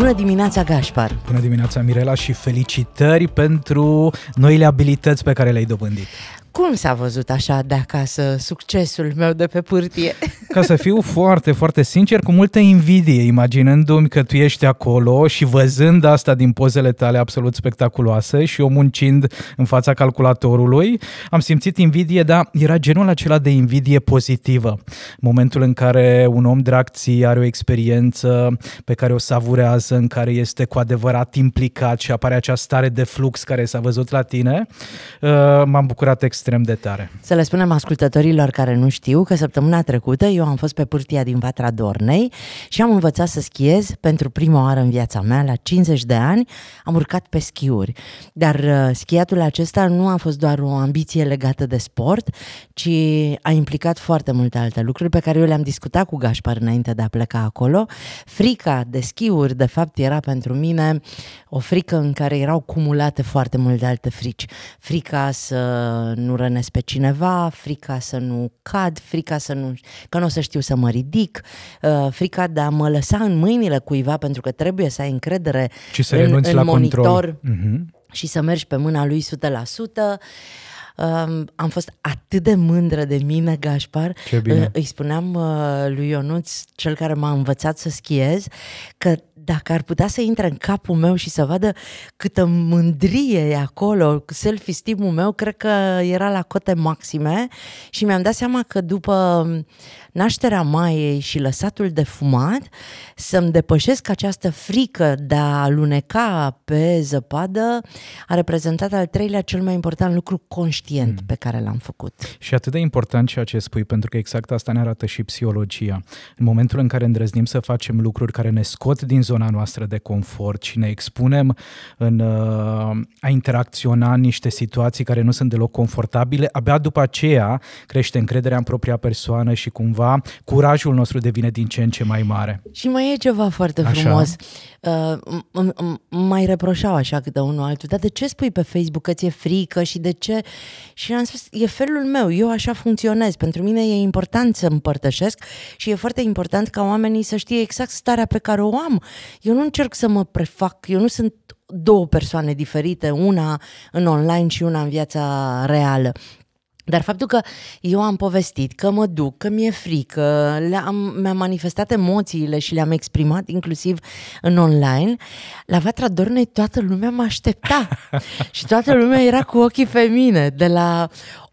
Bună dimineața, Gaspar! Bună dimineața, Mirela, și felicitări pentru noile abilități pe care le-ai dobândit. Cum s-a văzut așa de acasă succesul meu de pe pârtie? Ca să fiu foarte, foarte sincer, cu multă invidie, imaginându-mi că tu ești acolo și văzând asta din pozele tale absolut spectaculoase și eu muncind în fața calculatorului, am simțit invidie, dar era genul acela de invidie pozitivă. Momentul în care un om drag ție are o experiență pe care o savurează, în care este cu adevărat implicat și apare acea stare de flux care s-a văzut la tine, uh, m-am bucurat extrem extrem de tare. Să le spunem ascultătorilor care nu știu că săptămâna trecută eu am fost pe pârtia din Vatra Dornei și am învățat să schiez pentru prima oară în viața mea, la 50 de ani, am urcat pe schiuri. Dar uh, schiatul acesta nu a fost doar o ambiție legată de sport, ci a implicat foarte multe alte lucruri pe care eu le-am discutat cu Gașpar înainte de a pleca acolo. Frica de schiuri, de fapt, era pentru mine o frică în care erau cumulate foarte multe alte frici. Frica să nu rănesc pe cineva, frica să nu cad, frica să nu, că nu o să știu să mă ridic, uh, frica de a mă lăsa în mâinile cuiva pentru că trebuie să ai încredere și să în, în la monitor control. Uh-huh. și să mergi pe mâna lui 100%. Um, am fost atât de mândră de mine, Gașpar. Ce bine. Uh, îi spuneam uh, lui Ionuț, cel care m-a învățat să schiez, că dacă ar putea să intre în capul meu și să vadă câtă mândrie e acolo, self-esteem-ul meu, cred că era la cote maxime și mi-am dat seama că după nașterea Maiei și lăsatul de fumat, să-mi depășesc această frică de a aluneca pe zăpadă, a reprezentat al treilea cel mai important lucru conștient mm. pe care l-am făcut. Și atât de important ceea ce spui, pentru că exact asta ne arată și psihologia. În momentul în care îndrăznim să facem lucruri care ne scot din zona noastră de confort și ne expunem în uh, a interacționa în niște situații care nu sunt deloc confortabile, abia după aceea crește încrederea în propria persoană și cumva cumva, curajul nostru devine din ce în ce mai mare. Și mai e ceva foarte așa. frumos. Uh, mai reproșau așa câte unul altul, dar de ce spui pe Facebook că ți-e frică și de ce? Și am spus, e felul meu, eu așa funcționez. Pentru mine e important să împărtășesc și e foarte important ca oamenii să știe exact starea pe care o am. Eu nu încerc să mă prefac, eu nu sunt două persoane diferite, una în online și una în viața reală. Dar faptul că eu am povestit, că mă duc, că mi-e frică, le-am, mi-am manifestat emoțiile și le-am exprimat inclusiv în online, la Vatra Dornei toată lumea mă aștepta și toată lumea era cu ochii pe mine, de la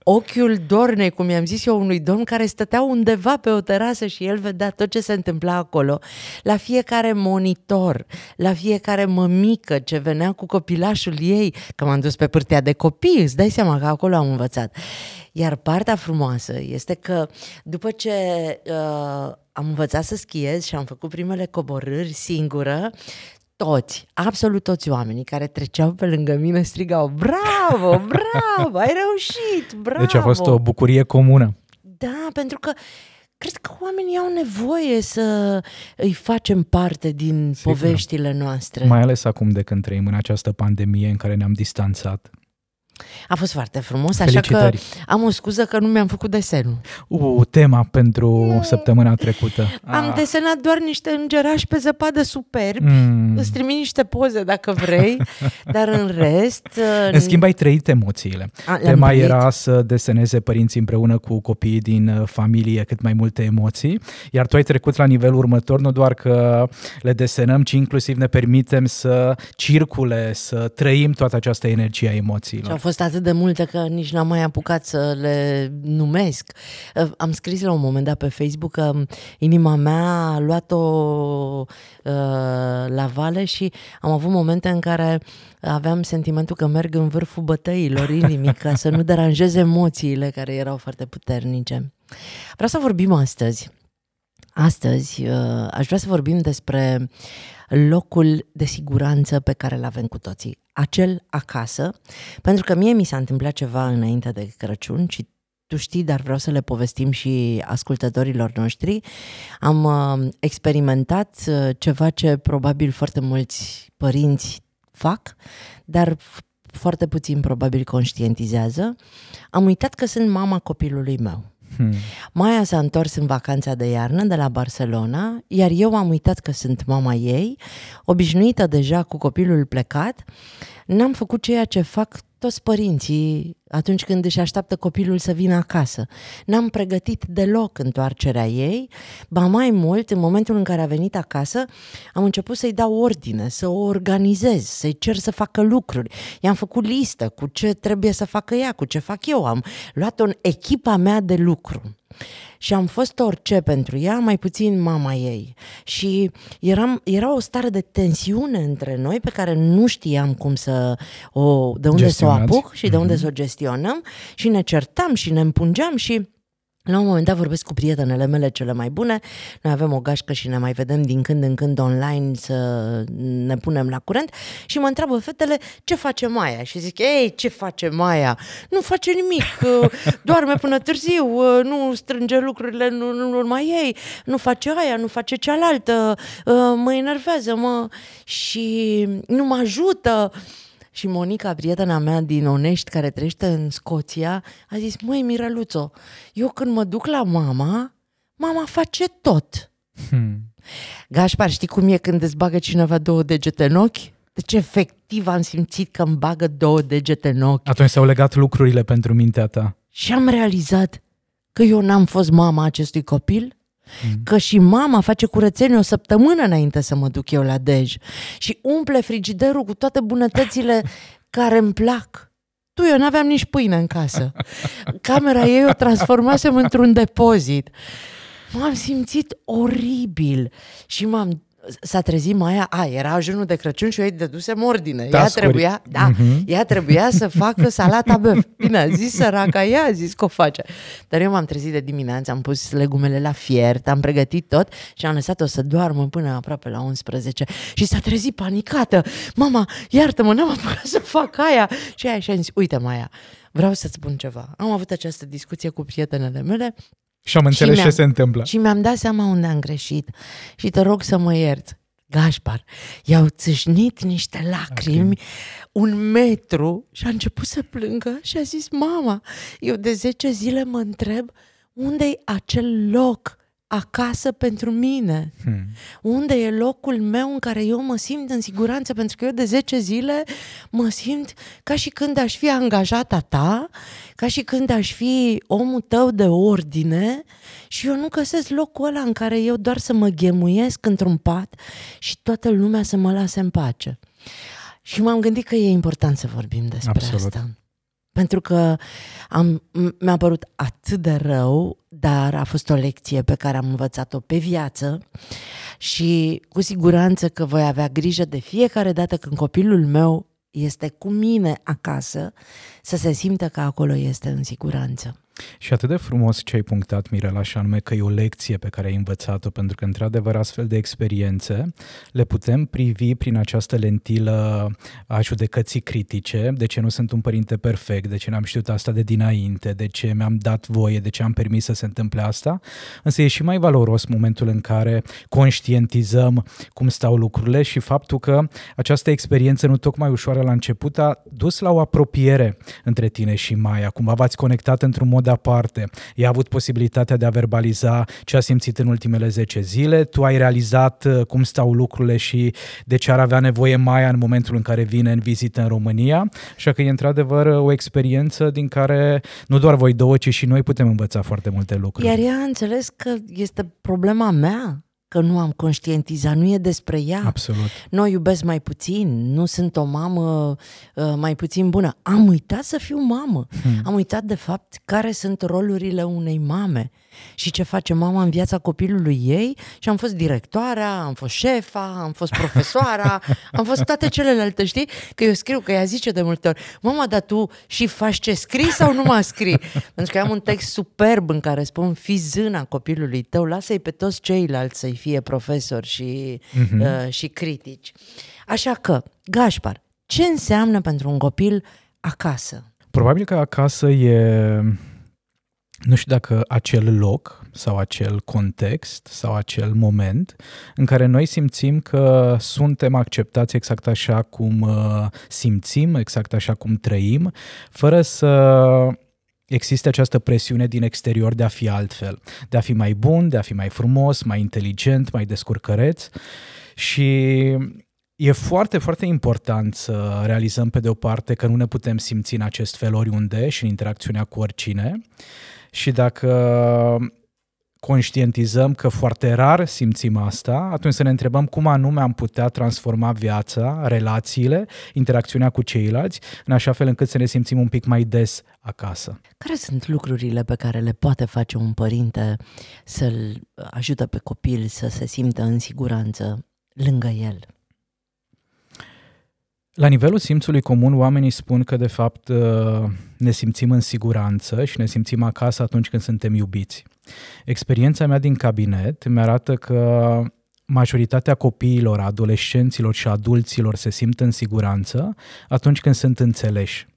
ochiul dornei, cum i-am zis eu unui domn care stătea undeva pe o terasă și el vedea tot ce se întâmpla acolo, la fiecare monitor, la fiecare mămică ce venea cu copilașul ei, că m-am dus pe pârtea de copii, îți dai seama că acolo am învățat. Iar partea frumoasă este că după ce uh, am învățat să schiez și am făcut primele coborâri singură, toți, absolut toți oamenii care treceau pe lângă mine strigau Bravo, bravo, ai reușit, bravo! Deci a fost o bucurie comună. Da, pentru că cred că oamenii au nevoie să îi facem parte din Sigur. poveștile noastre. Mai ales acum de când trăim în această pandemie în care ne-am distanțat. A fost foarte frumos, așa că am o scuză că nu mi-am făcut desenul. U, tema pentru mm. săptămâna trecută. Am ah. desenat doar niște îngerași pe zăpadă superbi. Mm. Îți trimit niște poze dacă vrei, dar în rest... În schimb, ai trăit emoțiile. A, tema trăit. era să deseneze părinții împreună cu copiii din uh, familie cât mai multe emoții, iar tu ai trecut la nivelul următor, nu doar că le desenăm, ci inclusiv ne permitem să circule, să trăim toată această energie a emoțiilor fost atât de multe că nici n-am mai apucat să le numesc. Uh, am scris la un moment dat pe Facebook că inima mea a luat-o uh, la vale și am avut momente în care aveam sentimentul că merg în vârful bătăilor inimii ca să nu deranjeze emoțiile care erau foarte puternice. Vreau să vorbim astăzi. Astăzi uh, aș vrea să vorbim despre locul de siguranță pe care îl avem cu toții acel acasă, pentru că mie mi s-a întâmplat ceva înainte de Crăciun și tu știi, dar vreau să le povestim și ascultătorilor noștri. Am uh, experimentat uh, ceva ce probabil foarte mulți părinți fac, dar foarte puțin probabil conștientizează. Am uitat că sunt mama copilului meu. Hmm. Maia s-a întors în vacanța de iarnă de la Barcelona, iar eu am uitat că sunt mama ei, obișnuită deja cu copilul plecat, n-am făcut ceea ce fac toți părinții atunci când își așteaptă copilul să vină acasă. N-am pregătit deloc întoarcerea ei, ba mai mult, în momentul în care a venit acasă, am început să-i dau ordine, să o organizez, să-i cer să facă lucruri. I-am făcut listă cu ce trebuie să facă ea, cu ce fac eu. Am luat-o în echipa mea de lucru și am fost orice pentru ea, mai puțin mama ei. Și eram, era o stare de tensiune între noi pe care nu știam cum să o, de unde să o apuc și de unde mm-hmm. să o gestionăm și ne certam și ne împungeam și la un moment dat vorbesc cu prietenele mele cele mai bune, noi avem o gașcă și ne mai vedem din când în când online să ne punem la curent și mă întreabă fetele ce face Maia și zic, ei, ce face Maia? Nu face nimic, doarme până târziu, nu strânge lucrurile nu, nu, nu mai ei, nu face aia, nu face cealaltă, mă enervează, mă și nu mă ajută. Și Monica, prietena mea din Onești, care trăiește în Scoția, a zis, măi, Mirăluțo, eu când mă duc la mama, mama face tot. Hmm. Gașpar, știi cum e când îți bagă cineva două degete în ochi? Deci efectiv am simțit că îmi bagă două degete în ochi. Atunci s-au legat lucrurile pentru mintea ta. Și am realizat că eu n-am fost mama acestui copil, Mm. Că și mama face curățenie o săptămână înainte să mă duc eu la Dej și umple frigiderul cu toate bunătățile care îmi plac. Tu, eu n-aveam nici pâine în casă. Camera ei o transformasem într-un depozit. M-am simțit oribil și m-am s-a trezit Maia, a, era ajunul de Crăciun și eu îi dădusem ordine. Ea trebuia, da, uh-huh. ea trebuia să facă salata băf. Bine, a zis săraca, ea a zis că o face. Dar eu m-am trezit de dimineață, am pus legumele la fiert, am pregătit tot și am lăsat-o să doarmă până aproape la 11 și s-a trezit panicată. Mama, iartă-mă, n-am apucat să fac aia. Și aia și am zis, uite Maia, vreau să-ți spun ceva. Am avut această discuție cu prietenele mele și am înțeles și ce se întâmplă. Și mi-am dat seama unde am greșit. Și te rog să mă iert. Gașpar, i-au țâșnit niște lacrimi, okay. un metru și a început să plângă și a zis, mama, eu de 10 zile mă întreb unde e acel loc acasă pentru mine. Hmm. Unde e locul meu în care eu mă simt în siguranță? Pentru că eu de 10 zile mă simt ca și când aș fi angajata ta, ca și când aș fi omul tău de ordine și eu nu găsesc locul ăla în care eu doar să mă ghemuiesc într-un pat și toată lumea să mă lase în pace. Și m-am gândit că e important să vorbim despre Absolut. asta. Pentru că am, mi-a părut atât de rău, dar a fost o lecție pe care am învățat-o pe viață și cu siguranță că voi avea grijă de fiecare dată când copilul meu este cu mine acasă, să se simtă că acolo este în siguranță. Și atât de frumos ce ai punctat, Mirela, și anume că e o lecție pe care ai învățat-o, pentru că, într-adevăr, astfel de experiențe le putem privi prin această lentilă a judecății critice, de ce nu sunt un părinte perfect, de ce n-am știut asta de dinainte, de ce mi-am dat voie, de ce am permis să se întâmple asta, însă e și mai valoros momentul în care conștientizăm cum stau lucrurile și faptul că această experiență nu tocmai ușoară la început a dus la o apropiere între tine și Maia, cumva v-ați conectat într-un mod aparte. Ea a avut posibilitatea de a verbaliza ce a simțit în ultimele 10 zile, tu ai realizat uh, cum stau lucrurile și de ce ar avea nevoie Maia în momentul în care vine în vizită în România, așa că e într-adevăr o experiență din care nu doar voi două, ci și noi putem învăța foarte multe lucruri. Iar ea a înțeles că este problema mea că nu am conștientizat, nu e despre ea. Absolut. Nu o iubesc mai puțin, nu sunt o mamă uh, mai puțin bună. Am uitat să fiu mamă. Hmm. Am uitat de fapt care sunt rolurile unei mame și ce face mama în viața copilului ei și am fost directoarea, am fost șefa, am fost profesoara, am fost toate celelalte, știi? Că eu scriu, că ea zice de multe ori, mama, dar tu și faci ce scrii sau nu mă scrii? Pentru că am un text superb în care spun, fi zâna copilului tău, lasă-i pe toți ceilalți să-i fie profesori și, uh-huh. uh, și critici. Așa că, Gașpar, Ce înseamnă pentru un copil acasă? Probabil că acasă e, nu știu dacă acel loc sau acel context sau acel moment în care noi simțim că suntem acceptați exact așa cum uh, simțim, exact așa cum trăim, fără să existe această presiune din exterior de a fi altfel, de a fi mai bun, de a fi mai frumos, mai inteligent, mai descurcăreț. Și E foarte, foarte important să realizăm pe de o parte că nu ne putem simți în acest fel oriunde și în interacțiunea cu oricine și dacă conștientizăm că foarte rar simțim asta, atunci să ne întrebăm cum anume am putea transforma viața, relațiile, interacțiunea cu ceilalți, în așa fel încât să ne simțim un pic mai des acasă. Care sunt lucrurile pe care le poate face un părinte să-l ajută pe copil să se simtă în siguranță lângă el? La nivelul simțului comun, oamenii spun că, de fapt, uh, ne simțim în siguranță și ne simțim acasă atunci când suntem iubiți. Experiența mea din cabinet mi arată că majoritatea copiilor, adolescenților și adulților se simt în siguranță atunci când sunt înțeleși.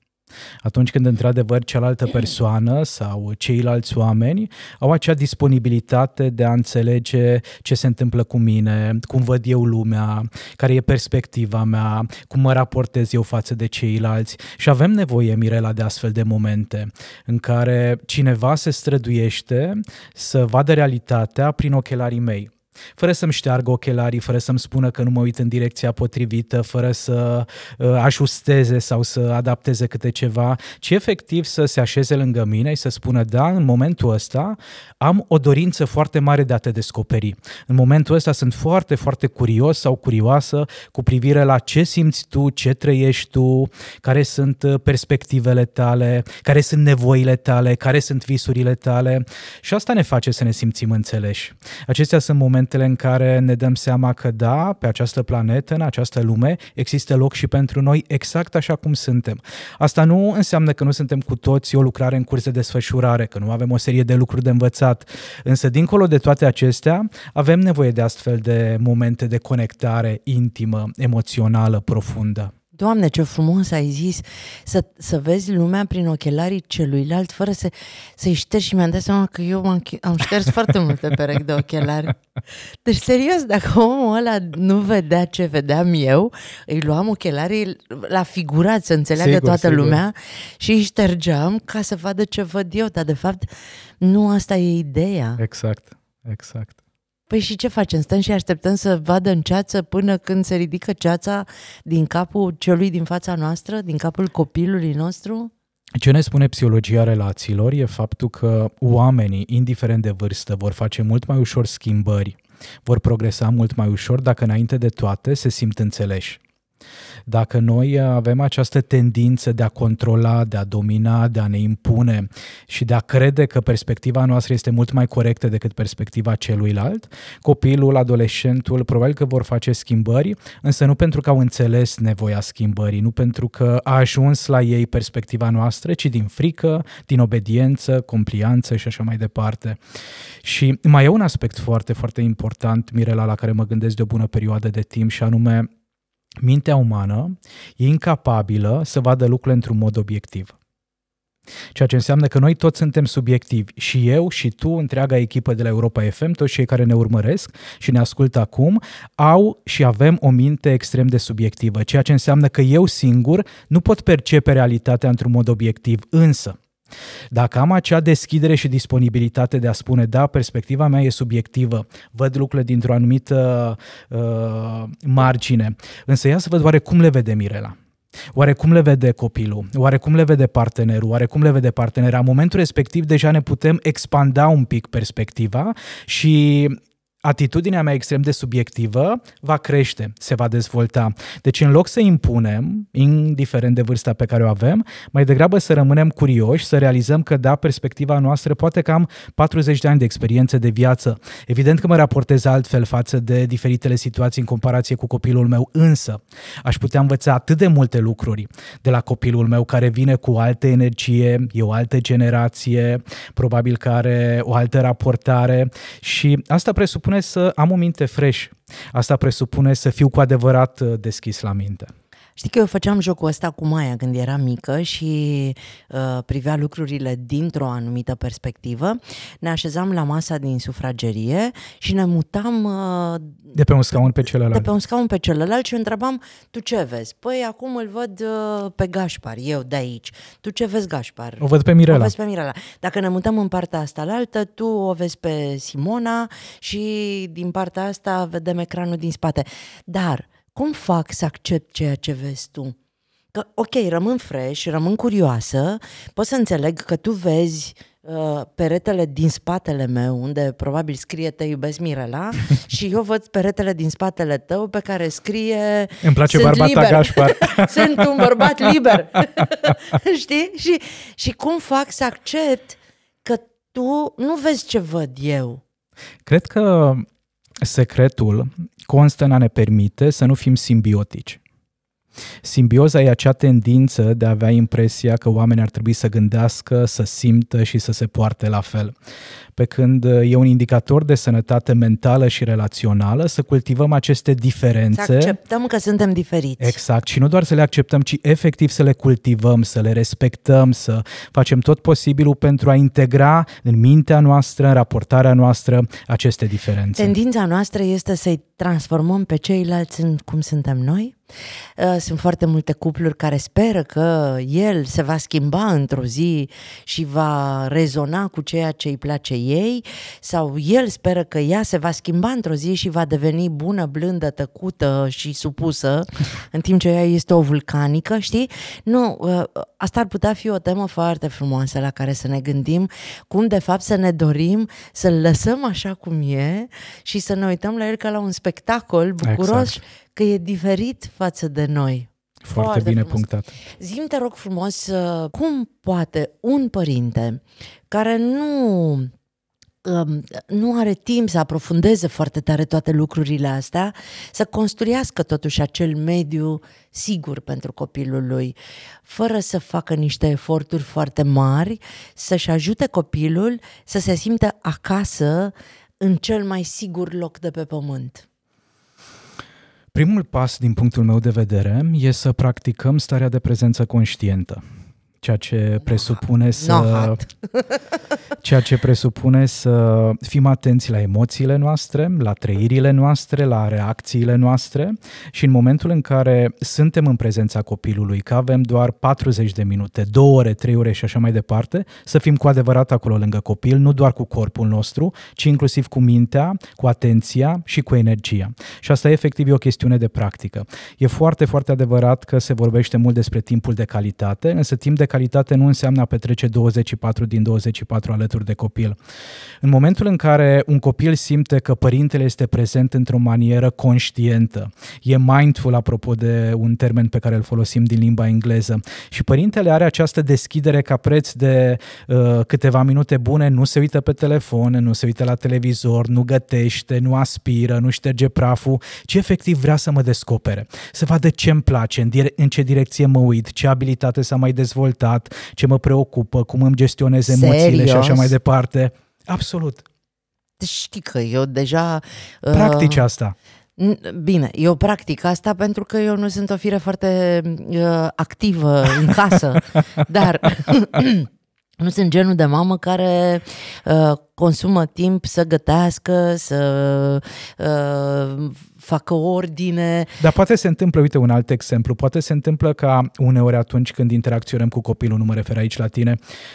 Atunci când, într-adevăr, cealaltă persoană sau ceilalți oameni au acea disponibilitate de a înțelege ce se întâmplă cu mine, cum văd eu lumea, care e perspectiva mea, cum mă raportez eu față de ceilalți. Și avem nevoie, Mirela, de astfel de momente în care cineva se străduiește să vadă realitatea prin ochelarii mei fără să-mi șteargă ochelarii, fără să-mi spună că nu mă uit în direcția potrivită, fără să uh, ajusteze sau să adapteze câte ceva, ci efectiv să se așeze lângă mine și să spună, da, în momentul ăsta am o dorință foarte mare de a te descoperi. În momentul ăsta sunt foarte, foarte curios sau curioasă cu privire la ce simți tu, ce trăiești tu, care sunt uh, perspectivele tale, care sunt nevoile tale, care sunt visurile tale și asta ne face să ne simțim înțeleși. Acestea sunt momente momentele în care ne dăm seama că da, pe această planetă, în această lume, există loc și pentru noi exact așa cum suntem. Asta nu înseamnă că nu suntem cu toți o lucrare în curs de desfășurare, că nu avem o serie de lucruri de învățat, însă dincolo de toate acestea, avem nevoie de astfel de momente de conectare intimă, emoțională, profundă. Doamne, ce frumos ai zis să, să vezi lumea prin ochelarii celuilalt fără să, să-i ștergi și mi-am dat seama că eu am, am șters foarte multe perechi de ochelari. Deci, serios, dacă omul ăla nu vedea ce vedeam eu, îi luam ochelarii la figurat să înțeleagă sigur, toată sigur. lumea și îi ștergeam ca să vadă ce văd eu, dar de fapt nu asta e ideea. Exact, exact. Păi și ce facem? Stăm și așteptăm să vadă în ceață până când se ridică ceața din capul celui din fața noastră, din capul copilului nostru? Ce ne spune psihologia relațiilor e faptul că oamenii, indiferent de vârstă, vor face mult mai ușor schimbări, vor progresa mult mai ușor dacă înainte de toate se simt înțeleși. Dacă noi avem această tendință de a controla, de a domina, de a ne impune și de a crede că perspectiva noastră este mult mai corectă decât perspectiva celuilalt, copilul, adolescentul, probabil că vor face schimbări, însă nu pentru că au înțeles nevoia schimbării, nu pentru că a ajuns la ei perspectiva noastră, ci din frică, din obediență, complianță și așa mai departe. Și mai e un aspect foarte, foarte important, Mirela, la care mă gândesc de o bună perioadă de timp și anume mintea umană e incapabilă să vadă lucrurile într-un mod obiectiv. Ceea ce înseamnă că noi toți suntem subiectivi, și eu, și tu, întreaga echipă de la Europa FM, toți cei care ne urmăresc și ne ascultă acum, au și avem o minte extrem de subiectivă, ceea ce înseamnă că eu singur nu pot percepe realitatea într-un mod obiectiv, însă dacă am acea deschidere și disponibilitate de a spune, da, perspectiva mea e subiectivă, văd lucrurile dintr-o anumită uh, margine, însă ia să văd oare cum le vede Mirela. Oare cum le vede copilul? Oare cum le vede partenerul? Oare cum le vede partenera? În momentul respectiv deja ne putem expanda un pic perspectiva și atitudinea mea extrem de subiectivă va crește, se va dezvolta. Deci în loc să impunem, indiferent de vârsta pe care o avem, mai degrabă să rămânem curioși, să realizăm că da, perspectiva noastră poate că am 40 de ani de experiență de viață. Evident că mă raportez altfel față de diferitele situații în comparație cu copilul meu, însă aș putea învăța atât de multe lucruri de la copilul meu care vine cu altă energie, e o altă generație, probabil că are o altă raportare și asta presupune presupune să am o minte fresh. Asta presupune să fiu cu adevărat uh, deschis la minte. Știi că eu făceam jocul ăsta cu Maia când era mică și uh, privea lucrurile dintr-o anumită perspectivă. Ne așezam la masa din sufragerie și ne mutam... Uh, de pe un scaun pe celălalt. De pe un scaun pe celălalt și întrebam, tu ce vezi? Păi acum îl văd uh, pe Gașpar, eu de aici. Tu ce vezi, Gașpar? O văd pe Mirela. O vezi pe Mirela. Dacă ne mutăm în partea asta la altă, tu o vezi pe Simona și din partea asta vedem ecranul din spate. Dar cum fac să accept ceea ce vezi tu? Că, ok, rămân fresh, rămân curioasă, pot să înțeleg că tu vezi uh, peretele din spatele meu, unde probabil scrie Te iubesc Mirela, și eu văd peretele din spatele tău pe care scrie Îmi place Sunt barbata liber. Gașpar. Sunt un bărbat liber. Știi? Și, și cum fac să accept că tu nu vezi ce văd eu? Cred că secretul constă în a ne permite să nu fim simbiotici. Simbioza e acea tendință de a avea impresia că oamenii ar trebui să gândească, să simtă și să se poarte la fel. Pe când e un indicator de sănătate mentală și relațională să cultivăm aceste diferențe. Să acceptăm că suntem diferiți. Exact. Și nu doar să le acceptăm, ci efectiv să le cultivăm, să le respectăm, să facem tot posibilul pentru a integra în mintea noastră, în raportarea noastră, aceste diferențe. Tendința noastră este să-i transformăm pe ceilalți în cum suntem noi? Uh, sunt foarte multe cupluri care speră că el se va schimba într-o zi și va rezona cu ceea ce îi place ei sau el speră că ea se va schimba într-o zi și va deveni bună, blândă, tăcută și supusă, în timp ce ea este o vulcanică, știi? Nu, uh, asta ar putea fi o temă foarte frumoasă la care să ne gândim, cum de fapt să ne dorim să-l lăsăm așa cum e și să ne uităm la el ca la un spectacol bucuros exact că e diferit față de noi. Foarte, Foarte bine frumos. punctat. Zim, te rog frumos, uh, cum poate un părinte care nu um, nu are timp să aprofundeze foarte tare toate lucrurile astea, să construiască totuși acel mediu sigur pentru copilul lui, fără să facă niște eforturi foarte mari, să-și ajute copilul să se simtă acasă în cel mai sigur loc de pe pământ. Primul pas, din punctul meu de vedere, e să practicăm starea de prezență conștientă ceea ce presupune să ceea ce presupune să fim atenți la emoțiile noastre, la trăirile noastre, la reacțiile noastre și în momentul în care suntem în prezența copilului, că avem doar 40 de minute, 2 ore, 3 ore și așa mai departe, să fim cu adevărat acolo lângă copil, nu doar cu corpul nostru, ci inclusiv cu mintea, cu atenția și cu energia. Și asta efectiv e o chestiune de practică. E foarte, foarte adevărat că se vorbește mult despre timpul de calitate, însă timp de calitate nu înseamnă a petrece 24 din 24 alături de copil. În momentul în care un copil simte că părintele este prezent într-o manieră conștientă, e mindful apropo de un termen pe care îl folosim din limba engleză, și părintele are această deschidere ca preț de uh, câteva minute bune, nu se uită pe telefon, nu se uită la televizor, nu gătește, nu aspiră, nu șterge praful, ci efectiv vrea să mă descopere, să vadă ce îmi place, în, dire- în ce direcție mă uit, ce abilitate s-a mai dezvoltat, dezvoltat, ce mă preocupă, cum îmi gestionez emoțiile Serios? și așa mai departe. Absolut. Știi că eu deja... Uh, Practici uh, asta. Bine, eu practic asta pentru că eu nu sunt o fire foarte uh, activă în casă, dar nu sunt genul de mamă care uh, consumă timp să gătească, să uh, facă ordine. Dar poate se întâmplă, uite un alt exemplu, poate se întâmplă ca uneori atunci când interacționăm cu copilul, nu mă refer aici la tine,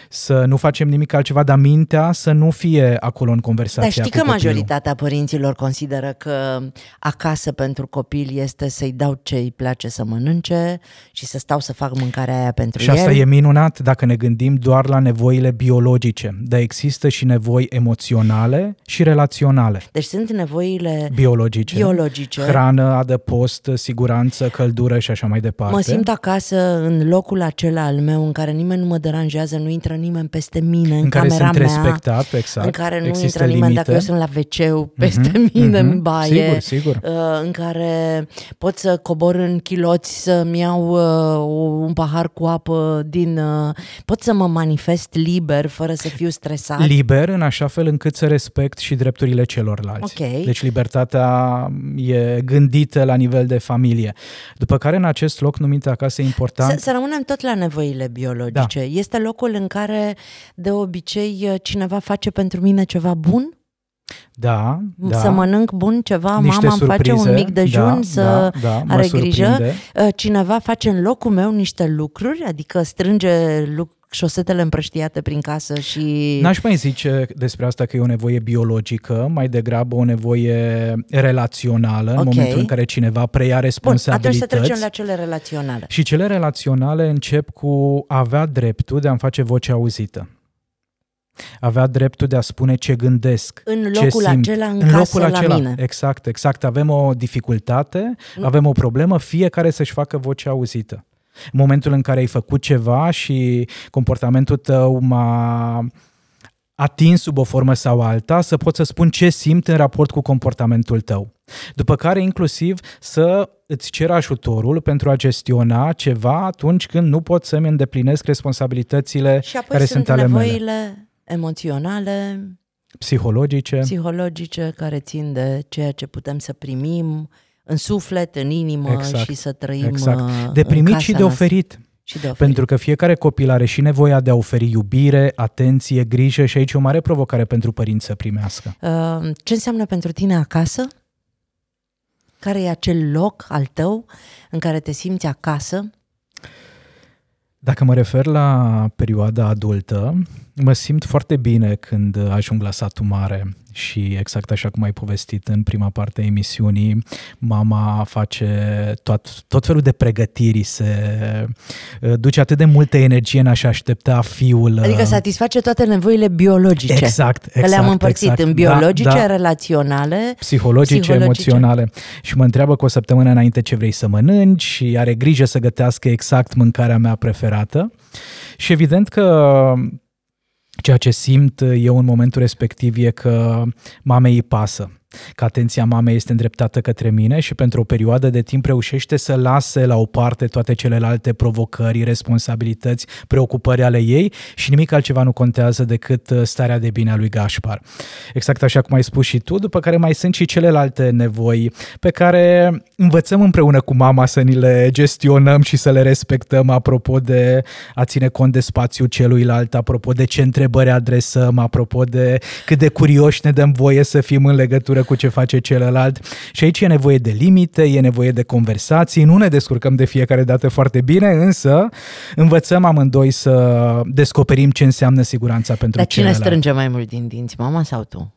să nu facem nimic altceva, dar mintea să nu fie acolo în conversația Dar știi că copilul. majoritatea părinților consideră că acasă pentru copil este să-i dau ce îi place să mănânce și să stau să fac mâncarea aia pentru și el. Și asta e minunat dacă ne gândim doar la nevoile biologice, dar există și nevoi emoționale și relaționale. Deci sunt nevoile biologice, biologice. hrană, adăpost, siguranță, căldură și așa mai departe. Mă simt acasă în locul acela al meu în care nimeni nu mă deranjează, nu intră nimeni peste mine, în, în care camera sunt mea, respectat, exact. în care nu Există intră nimeni limite. dacă eu sunt la wc peste mm-hmm, mine mm-hmm. în baie, sigur, sigur. Uh, în care pot să cobor în chiloți să-mi iau uh, un pahar cu apă din... Uh, pot să mă manifest liber fără să fiu stresat. Liber în așa așa fel încât să respect și drepturile celorlalți. Okay. Deci libertatea e gândită la nivel de familie. După care în acest loc numit acasă e important... Să, să rămânem tot la nevoile biologice. Da. Este locul în care de obicei cineva face pentru mine ceva bun? Da, da. Să mănânc bun ceva, Niște mama îmi face un mic dejun, da, să da, da, are grijă. Surprinde. Cineva face în locul meu niște lucruri, adică strânge lucruri șosetele împrăștiate prin casă și... N-aș mai zice despre asta că e o nevoie biologică, mai degrabă o nevoie relațională, okay. în momentul în care cineva preia responsabilități. Bun, atunci să trecem la cele relaționale. Și cele relaționale încep cu a avea dreptul de a-mi face voce auzită. Avea dreptul de a spune ce gândesc, În locul ce simt. acela, în, în casă, locul acela. la mine. Exact, exact. Avem o dificultate, nu. avem o problemă, fiecare să-și facă vocea auzită. În momentul în care ai făcut ceva și comportamentul tău m-a atins sub o formă sau alta, să pot să spun ce simt în raport cu comportamentul tău. După care inclusiv să îți cer ajutorul pentru a gestiona ceva atunci când nu pot să-mi îndeplinesc responsabilitățile și apoi care sunt, sunt ale mele. emoționale, psihologice. psihologice care țin de ceea ce putem să primim, în suflet, în inimă exact, și să trăim exact. Uh, de primit și de oferit. Și de oferit. Pentru că fiecare copil are și nevoia de a oferi iubire, atenție, grijă și aici e o mare provocare pentru părinți să primească. Uh, ce înseamnă pentru tine acasă? Care e acel loc al tău în care te simți acasă? Dacă mă refer la perioada adultă, mă simt foarte bine când ajung la satul mare și exact așa cum ai povestit în prima parte a emisiunii, mama face tot, tot felul de pregătiri, se uh, duce atât de multă energie în a-și aștepta fiul. Adică uh, satisface toate nevoile biologice. Exact, exact. Că le-am împărțit exact. în biologice, da, da. relaționale, psihologice, psihologice, emoționale. Și mă întreabă cu o săptămână înainte ce vrei să mănânci și are grijă să gătească exact mâncarea mea preferată. Și evident că Ceea ce simt eu în momentul respectiv e că mamei îi pasă că atenția mamei este îndreptată către mine și pentru o perioadă de timp reușește să lase la o parte toate celelalte provocări, responsabilități, preocupări ale ei și nimic altceva nu contează decât uh, starea de bine a lui Gașpar. Exact așa cum ai spus și tu, după care mai sunt și celelalte nevoi pe care învățăm împreună cu mama să ni le gestionăm și să le respectăm apropo de a ține cont de spațiul celuilalt, apropo de ce întrebări adresăm, apropo de cât de curioși ne dăm voie să fim în legătură cu ce face celălalt. Și aici e nevoie de limite, e nevoie de conversații, nu ne descurcăm de fiecare dată foarte bine, însă învățăm amândoi să descoperim ce înseamnă siguranța pentru Dar cine celălalt. strânge mai mult din dinți, mama sau tu?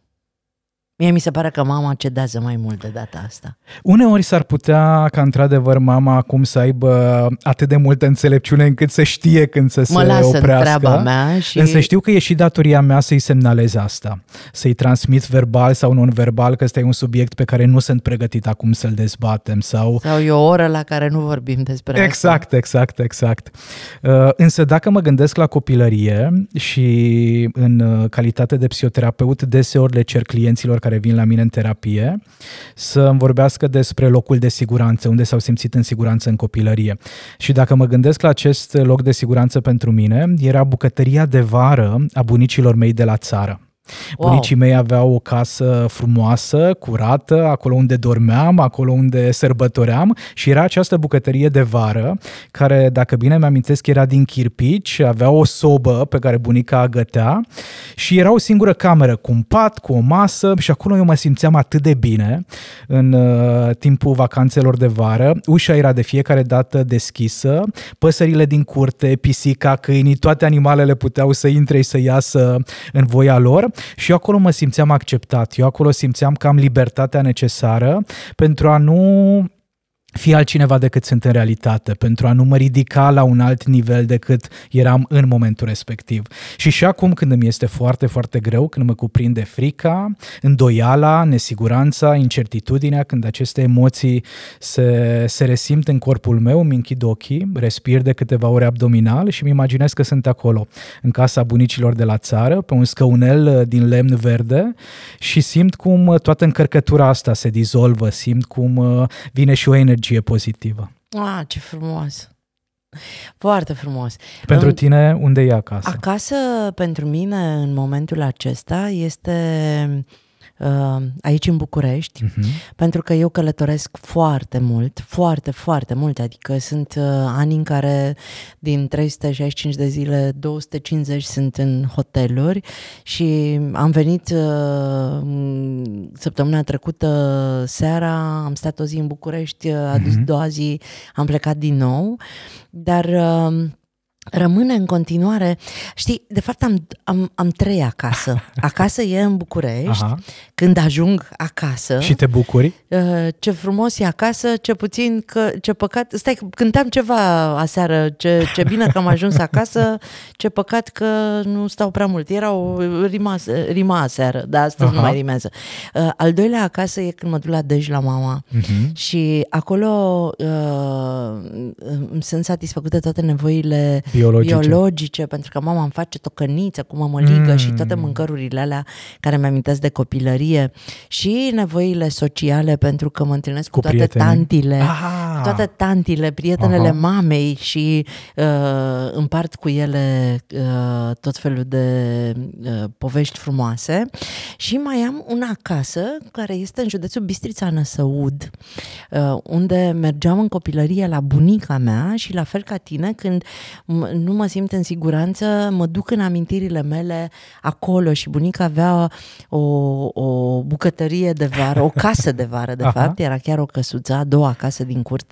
Mie mi se pare că mama cedează mai mult de data asta. Uneori s-ar putea ca într-adevăr mama acum să aibă atât de multă înțelepciune încât să știe când să mă se lasă oprească. treaba mea și... Însă știu că e și datoria mea să-i semnalez asta. Să-i transmit verbal sau non-verbal că ăsta e un subiect pe care nu sunt pregătit acum să-l dezbatem. Sau, sau e o oră la care nu vorbim despre exact, asta. Exact, exact, exact. Uh, însă dacă mă gândesc la copilărie și în uh, calitate de psihoterapeut deseori le cer clienților care vin la mine în terapie să îmi vorbească despre locul de siguranță, unde s-au simțit în siguranță în copilărie. Și dacă mă gândesc la acest loc de siguranță pentru mine, era bucătăria de vară a bunicilor mei de la țară. Wow. Bunicii mei aveau o casă frumoasă, curată, acolo unde dormeam, acolo unde sărbătoream și era această bucătărie de vară, care, dacă bine mi-amintesc, era din chirpici, avea o sobă pe care bunica gătea și era o singură cameră cu un pat, cu o masă și acolo eu mă simțeam atât de bine în uh, timpul vacanțelor de vară. Ușa era de fiecare dată deschisă, păsările din curte, pisica, câinii, toate animalele puteau să intre și să iasă în voia lor și eu acolo mă simțeam acceptat, eu acolo simțeam că am libertatea necesară pentru a nu fi altcineva decât sunt în realitate, pentru a nu mă ridica la un alt nivel decât eram în momentul respectiv. Și și acum când îmi este foarte, foarte greu, când mă cuprinde frica, îndoiala, nesiguranța, incertitudinea, când aceste emoții se, se resimt în corpul meu, îmi închid ochii, respir de câteva ore abdominal și îmi imaginez că sunt acolo, în casa bunicilor de la țară, pe un scăunel din lemn verde și simt cum toată încărcătura asta se dizolvă, simt cum uh, vine și o energie energie pozitivă. Ah, ce frumos! Foarte frumos. Pentru tine, unde e acasă? Acasă, pentru mine, în momentul acesta, este Uh, aici în București, uh-huh. pentru că eu călătoresc foarte mult, foarte, foarte mult, adică sunt uh, ani în care din 365 de zile, 250 sunt în hoteluri și am venit uh, săptămâna trecută seara, am stat o zi în București, a dus uh-huh. doua zi, am plecat din nou, dar rămâne în continuare. Știi, de fapt am, am, am trei acasă. Acasă e în București. Aha. Când ajung acasă... Și te bucuri? Uh, ce frumos e acasă, ce puțin, că, ce păcat... Stai, cântam ceva aseară, ce, ce bine că am ajuns acasă, ce păcat că nu stau prea mult. Era o rima, rima aseară, dar astăzi Aha. nu mai rimează. Uh, al doilea acasă e când mă duc la Dej la mama uh-huh. și acolo uh, sunt satisfăcute toate nevoile biologice. biologice, pentru că mama îmi face tocăniță cu mămăligă mm. și toate mâncărurile alea care mi-amintesc de copilărie și nevoile sociale, pentru că mă întâlnesc cu, cu toate prietene. tantile, Aha. Cu toate tantile, prietenele Aha. mamei și uh, împart cu ele uh, tot felul de uh, povești frumoase și mai am una acasă care este în județul Bistrița Năsăud, uh, unde mergeam în copilărie la bunica mea și la fel ca tine când nu mă simt în siguranță, mă duc în amintirile mele acolo și bunica avea o, o bucătărie de vară, o casă de vară, de Aha. fapt, era chiar o căsuță, a doua casă din curte,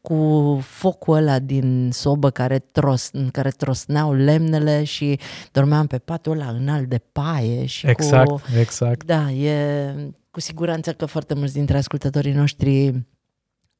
cu focul ăla din sobă care tros, în care trosneau lemnele și dormeam pe patul ăla înalt de paie și exact, cu... Exact, Da, e cu siguranță că foarte mulți dintre ascultătorii noștri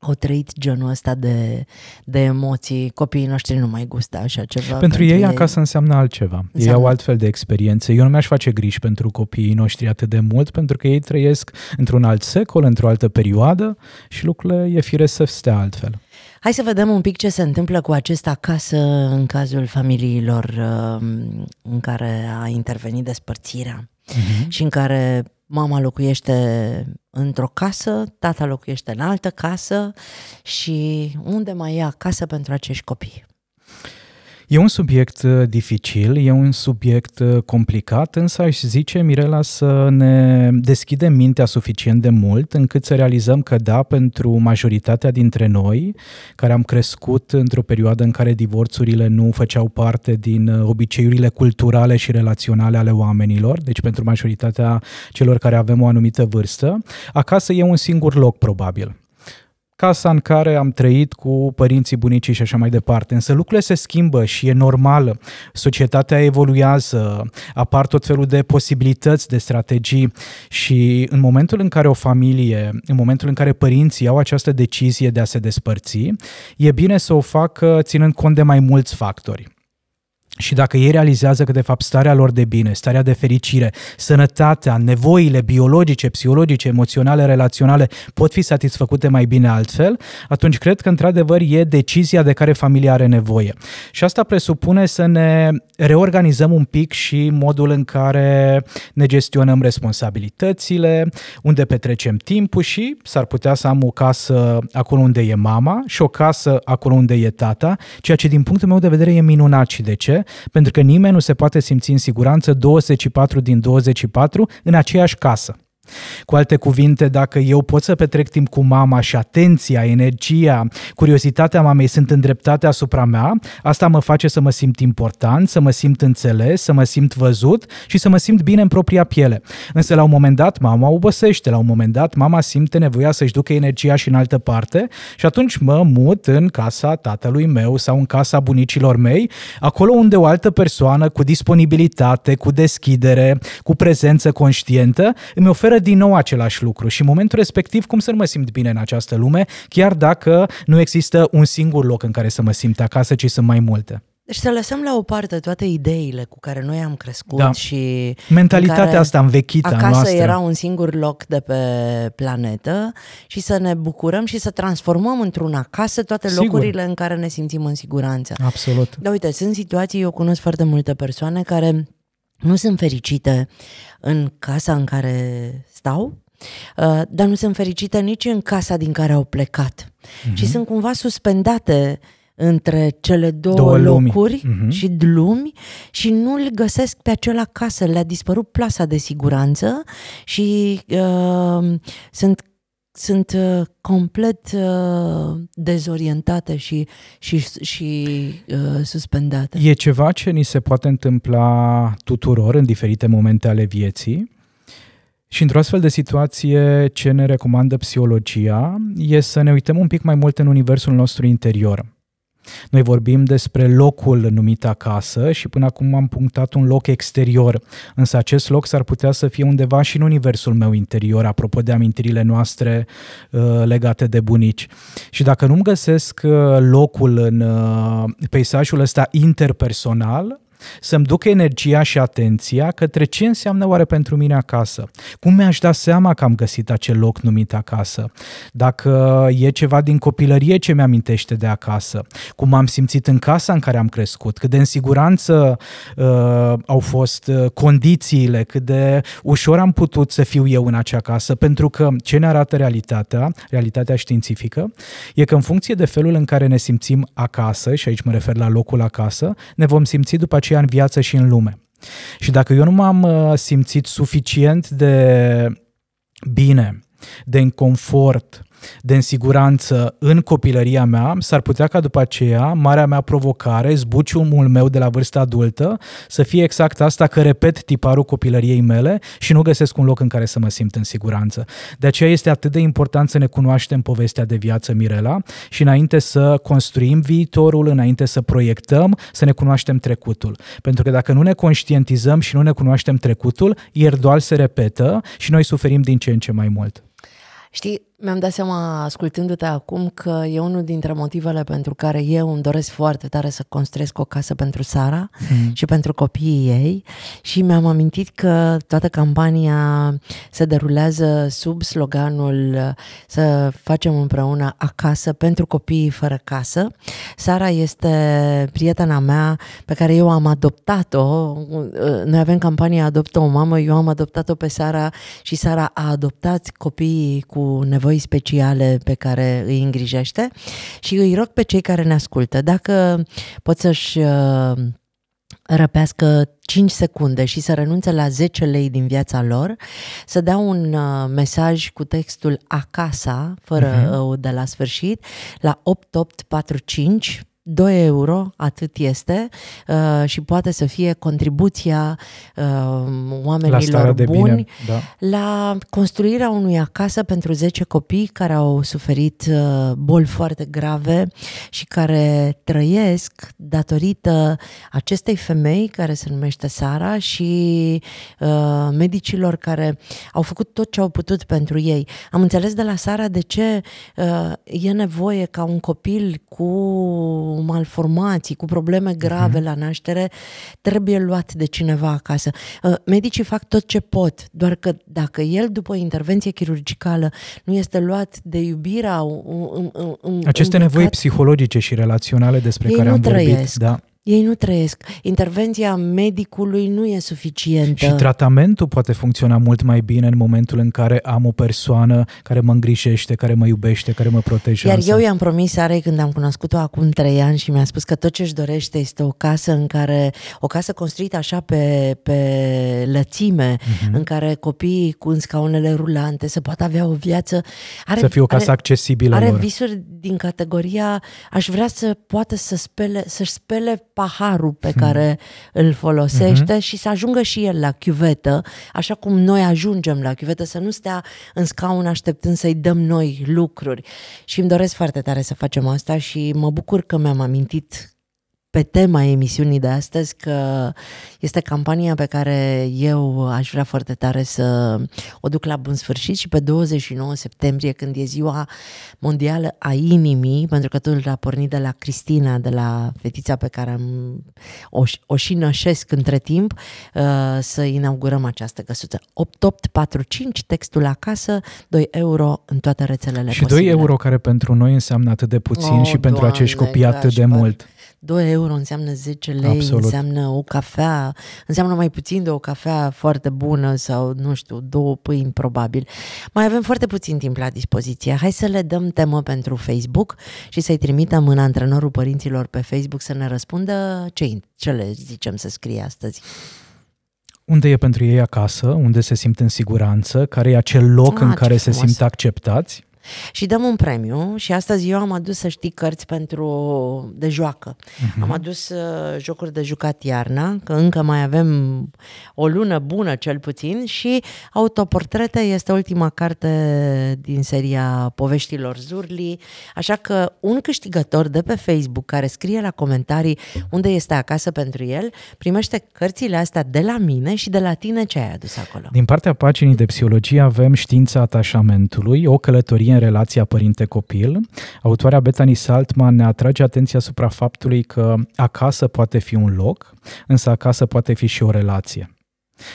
au trăit genul ăsta de, de emoții. Copiii noștri nu mai gustă așa ceva. Pentru, pentru ei, ei acasă înseamnă altceva. Înseamnă. Ei au altfel de experiențe. Eu nu mi-aș face griji pentru copiii noștri atât de mult, pentru că ei trăiesc într-un alt secol, într-o altă perioadă și lucrurile e firesc să stea altfel. Hai să vedem un pic ce se întâmplă cu acest acasă în cazul familiilor um, în care a intervenit despărțirea uh-huh. și în care mama locuiește într-o casă, tata locuiește în altă casă și unde mai e acasă pentru acești copii? E un subiect uh, dificil, e un subiect uh, complicat, însă aș zice, Mirela, să ne deschidem mintea suficient de mult încât să realizăm că da, pentru majoritatea dintre noi, care am crescut într-o perioadă în care divorțurile nu făceau parte din uh, obiceiurile culturale și relaționale ale oamenilor, deci pentru majoritatea celor care avem o anumită vârstă, acasă e un singur loc probabil casa în care am trăit cu părinții, bunicii și așa mai departe. Însă lucrurile se schimbă și e normal. Societatea evoluează, apar tot felul de posibilități, de strategii și în momentul în care o familie, în momentul în care părinții au această decizie de a se despărți, e bine să o facă ținând cont de mai mulți factori. Și dacă ei realizează că, de fapt, starea lor de bine, starea de fericire, sănătatea, nevoile biologice, psihologice, emoționale, relaționale pot fi satisfăcute mai bine altfel, atunci cred că, într-adevăr, e decizia de care familia are nevoie. Și asta presupune să ne reorganizăm un pic și modul în care ne gestionăm responsabilitățile, unde petrecem timpul și s-ar putea să am o casă acolo unde e mama și o casă acolo unde e tata, ceea ce, din punctul meu de vedere, e minunat. Și de ce? Pentru că nimeni nu se poate simți în siguranță 24 din 24 în aceeași casă. Cu alte cuvinte, dacă eu pot să petrec timp cu mama și atenția, energia, curiozitatea mamei sunt îndreptate asupra mea, asta mă face să mă simt important, să mă simt înțeles, să mă simt văzut și să mă simt bine în propria piele. Însă la un moment dat mama obosește, la un moment dat mama simte nevoia să-și ducă energia și în altă parte și atunci mă mut în casa tatălui meu sau în casa bunicilor mei, acolo unde o altă persoană cu disponibilitate, cu deschidere, cu prezență conștientă îmi oferă oferă din nou același lucru și în momentul respectiv cum să nu mă simt bine în această lume, chiar dacă nu există un singur loc în care să mă simt acasă, ci sunt mai multe. Deci să lăsăm la o parte toate ideile cu care noi am crescut da. și... Mentalitatea asta învechită acasă noastră. era un singur loc de pe planetă și să ne bucurăm și să transformăm într-un acasă toate Sigur. locurile în care ne simțim în siguranță. Absolut. Dar uite, sunt situații, eu cunosc foarte multe persoane care nu sunt fericite în casa în care stau, uh, dar nu sunt fericite nici în casa din care au plecat. Uh-huh. Și sunt cumva suspendate între cele două, Două lumi. locuri Mhm. și lumi și nu-l găsesc pe acela acasă. Le-a dispărut plasa de siguranță și uh, sunt sunt uh, complet uh, dezorientate și, și, și uh, suspendate. E ceva ce ni se poate întâmpla tuturor în diferite momente ale vieții. Și într-o astfel de situație, ce ne recomandă psihologia e să ne uităm un pic mai mult în universul nostru interior. Noi vorbim despre locul numit acasă și până acum am punctat un loc exterior, însă acest loc s-ar putea să fie undeva și în universul meu interior, apropo de amintirile noastre uh, legate de bunici. Și dacă nu-mi găsesc uh, locul în uh, peisajul ăsta interpersonal, să-mi duc energia și atenția către ce înseamnă oare pentru mine acasă. Cum mi-aș da seama că am găsit acel loc numit acasă? Dacă e ceva din copilărie ce mi-amintește de acasă? Cum am simțit în casa în care am crescut? Cât de în siguranță uh, au fost uh, condițiile? Cât de ușor am putut să fiu eu în acea casă? Pentru că ce ne arată realitatea, realitatea științifică, e că în funcție de felul în care ne simțim acasă, și aici mă refer la locul acasă, ne vom simți după aceea în viață și în lume. Și dacă eu nu m-am uh, simțit suficient de bine, de în confort, de în siguranță în copilăria mea, s-ar putea ca după aceea marea mea provocare, zbuciumul meu de la vârsta adultă, să fie exact asta că repet tiparul copilăriei mele și nu găsesc un loc în care să mă simt în siguranță. De aceea este atât de important să ne cunoaștem povestea de viață, Mirela, și înainte să construim viitorul, înainte să proiectăm, să ne cunoaștem trecutul. Pentru că dacă nu ne conștientizăm și nu ne cunoaștem trecutul, ieri doar se repetă și noi suferim din ce în ce mai mult. Știi, mi-am dat seama, ascultându-te acum, că e unul dintre motivele pentru care eu îmi doresc foarte tare să construiesc o casă pentru Sara Hmm. și pentru copiii ei și mi-am amintit că toată campania se derulează sub sloganul uh, să facem împreună acasă pentru copiii fără casă. Sara este prietena mea pe care eu am adoptat-o. Uh, Noi avem campania Adoptă o mamă, eu am adoptat-o pe Sara și Sara a adoptat copiii cu nevoi speciale pe care îi îngrijește și îi rog pe cei care ne ascultă, dacă pot să-și uh, răpească 5 secunde și să renunțe la 10 lei din viața lor, să dea un uh, mesaj cu textul acasă, fără Mhm. uh, de la sfârșit, la 8845 2 euro, atât este, uh, și poate să fie contribuția uh, La oamenilor starea de buni bine. Da. la construirea unui acasă pentru 10 copii care au suferit uh, boli foarte grave și care trăiesc datorită acestei femei care se numește Sara și uh, medicilor care au făcut tot ce au putut pentru ei. Am înțeles de la Sara de ce uh, e nevoie ca un copil cu malformații, cu probleme grave uh-huh. la naștere, trebuie luat de cineva acasă. Uh, medicii fac tot ce pot, doar că dacă el, după o intervenție chirurgicală, nu este luat de iubirea... Um, um, um, Aceste îmbrăcat, nevoi psihologice și relaționale despre Ei care nu am vorbit. trăiesc. Da. Ei nu trăiesc. Intervenția medicului nu e suficientă. Și tratamentul poate funcționa mult mai bine în momentul în care am o persoană care mă îngrijește, care mă iubește, care mă protejează. Iar eu i-am promis Sarei când am cunoscut-o acum trei ani și mi-a spus că tot ce-și dorește este o casă în care, o casă construită așa pe, pe lățime, Mhm. uh-huh. în care copiii cu în scaunele rulante să poată avea o viață. Are, Să fie o casă are, accesibilă Are lor. visuri din categoria aș vrea să poată să spele, să-și spele paharul pe Mhm. care îl folosește și să ajungă și el la chiuvetă, așa cum noi ajungem la chiuvetă, să nu stea în scaun așteptând să-i dăm noi lucruri. Și îmi doresc foarte tare să facem asta și mă bucur că mi-am amintit pe tema emisiunii de astăzi că este campania pe care eu aș vrea foarte tare să o duc la bun sfârșit și pe 29 septembrie, când e ziua mondială a inimii, pentru că totul a pornit de la Cristina, de la fetița pe care am, o, o și nășesc între timp, uh, să inaugurăm această căsuță. 8845, textul acasă, 2 euro în toate rețelele Și posibile. 2 euro care pentru noi înseamnă atât de puțin Oh, și pentru Doamne, acești copii atât de Gașpar. mult. 2 euro înseamnă 10 lei, Absolut. înseamnă o cafea, înseamnă mai puțin de o cafea foarte bună sau, nu știu, două pâini probabil. Mai avem foarte puțin timp la dispoziție. Hai să le dăm temă pentru Facebook și să-i trimitem în antrenorul părinților pe Facebook să ne răspundă ce, ce le zicem să scrie astăzi unde e pentru ei acasă, unde se simt în siguranță, care e acel loc ah, în care frumos. se simt acceptați și dăm un premiu și astăzi eu am adus, să știi, cărți pentru de joacă. Uh-huh. Am adus uh, jocuri de jucat iarna, că încă mai avem o lună bună cel puțin și Autoportrete este ultima carte din seria Poveștilor Zurli, așa că un câștigător de pe Facebook care scrie la comentarii unde este acasă pentru el, primește cărțile astea de la mine și de la tine ce ai adus acolo. Din partea paginii de psihologie avem știința atașamentului, o călătorie în relația părinte-copil. Autoarea Bethany Saltman ne atrage atenția asupra faptului că acasă poate fi un loc, însă acasă poate fi și o relație.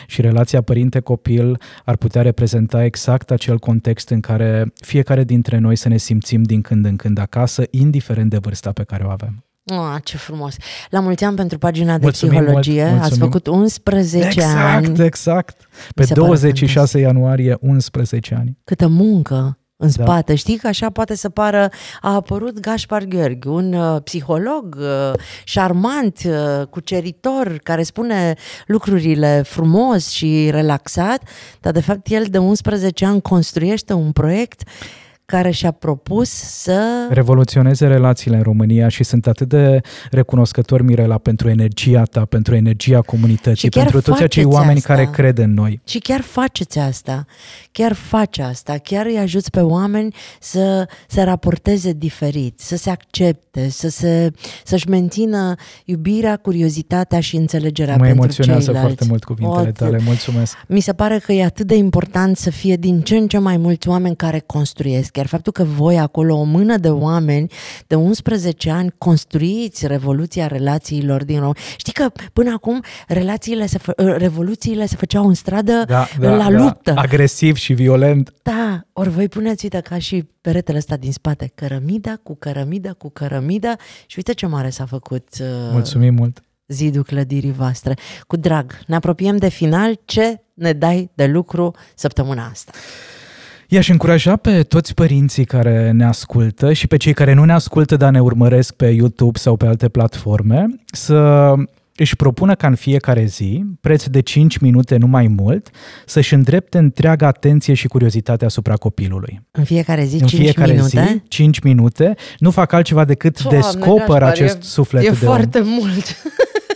Și relația părinte-copil ar putea reprezenta exact acel context în care fiecare dintre noi să ne simțim din când în când acasă, indiferent de vârsta pe care o avem. Oh, ce frumos! La mulți ani pentru pagina de mulțumim psihologie. Mult, Ați făcut 11 exact, ani. Exact, exact. Pe 26 ianuarie, 11 ani. Câtă muncă! În da. spate. Știi că așa poate să pară, a apărut Gaspar Gheorghe, un uh, psiholog uh, șarmant, uh, cuceritor, care spune lucrurile frumos și relaxat, dar de fapt el de 11 ani construiește un proiect care și-a propus să... Revoluționeze relațiile în România și sunt atât de recunoscător, Mirela, pentru energia ta, pentru energia comunității, pentru toți acei oameni asta. care cred în noi. Și chiar faceți asta, chiar faci asta, chiar îi ajuți pe oameni să se raporteze diferit, să se accepte, să se, să-și mențină iubirea, curiozitatea și înțelegerea mă pentru emoționează ceilalți. foarte mult cuvintele o, tale, mulțumesc. Mi se pare că e atât de important să fie din ce în ce mai mulți oameni care construiesc Chiar faptul că voi acolo, o mână de oameni de 11 ani, construiți revoluția relațiilor din România. Știi că până acum relațiile se fă, ă, revoluțiile se făceau în stradă da, da, la da, luptă. Agresiv și violent. Da, ori voi puneți, uite, ca și peretele ăsta din spate, cărămida cu cărămida cu cărămida și uite ce mare s-a făcut. Uh, Mulțumim mult! zidul clădirii voastre. Cu drag, ne apropiem de final. Ce ne dai de lucru săptămâna asta? I-aș încuraja pe toți părinții care ne ascultă și pe cei care nu ne ascultă, dar ne urmăresc pe YouTube sau pe alte platforme, să își propună ca în fiecare zi, preț de 5 minute, nu mai mult, să-și îndrepte întreaga atenție și curiozitatea asupra copilului. În fiecare zi în 5 fiecare minute? Zi, 5 minute. Nu fac altceva decât Doamne, descoper acest e, suflet e de foarte om. mult.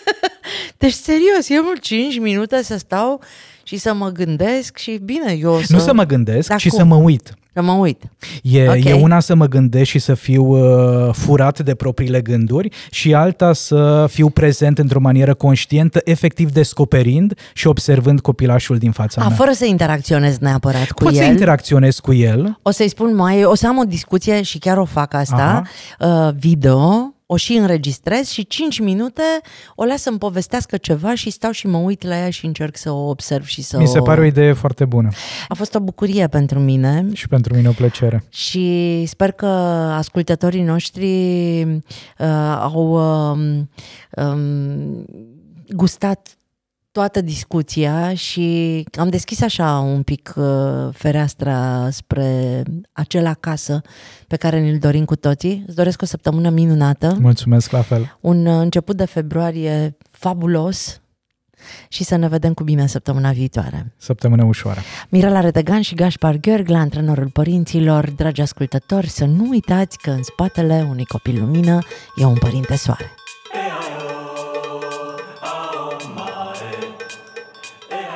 deci, serios, e mult 5 minute să stau și să mă gândesc și bine, eu să... Nu să mă gândesc, Dar ci cum? să mă uit. Să mă uit. E, okay. e una să mă gândesc și să fiu uh, furat de propriile gânduri și alta să fiu prezent într-o manieră conștientă, efectiv descoperind și observând copilașul din fața A, mea. Fără să interacționez neapărat cu Poți el. să interacționez cu el. O să-i spun mai, o să am o discuție și chiar o fac asta, uh, video, o și înregistrez și 5 minute o las să-mi povestească ceva și stau și mă uit la ea și încerc să o observ și să Mi se o... pare o idee foarte bună. A fost o bucurie pentru mine. Și pentru mine o plăcere. Și sper că ascultătorii noștri uh, au uh, um, gustat toată discuția și am deschis așa un pic uh, fereastra spre acela casă pe care ne-l dorim cu toții. Îți doresc o săptămână minunată. Mulțumesc la fel. Un uh, început de februarie fabulos și să ne vedem cu bine săptămâna viitoare. Săptămână ușoară. Mirela Redegan și Gaspar Gheorghe, la antrenorul părinților, dragi ascultători, să nu uitați că în spatele unui copil lumină e un părinte soare.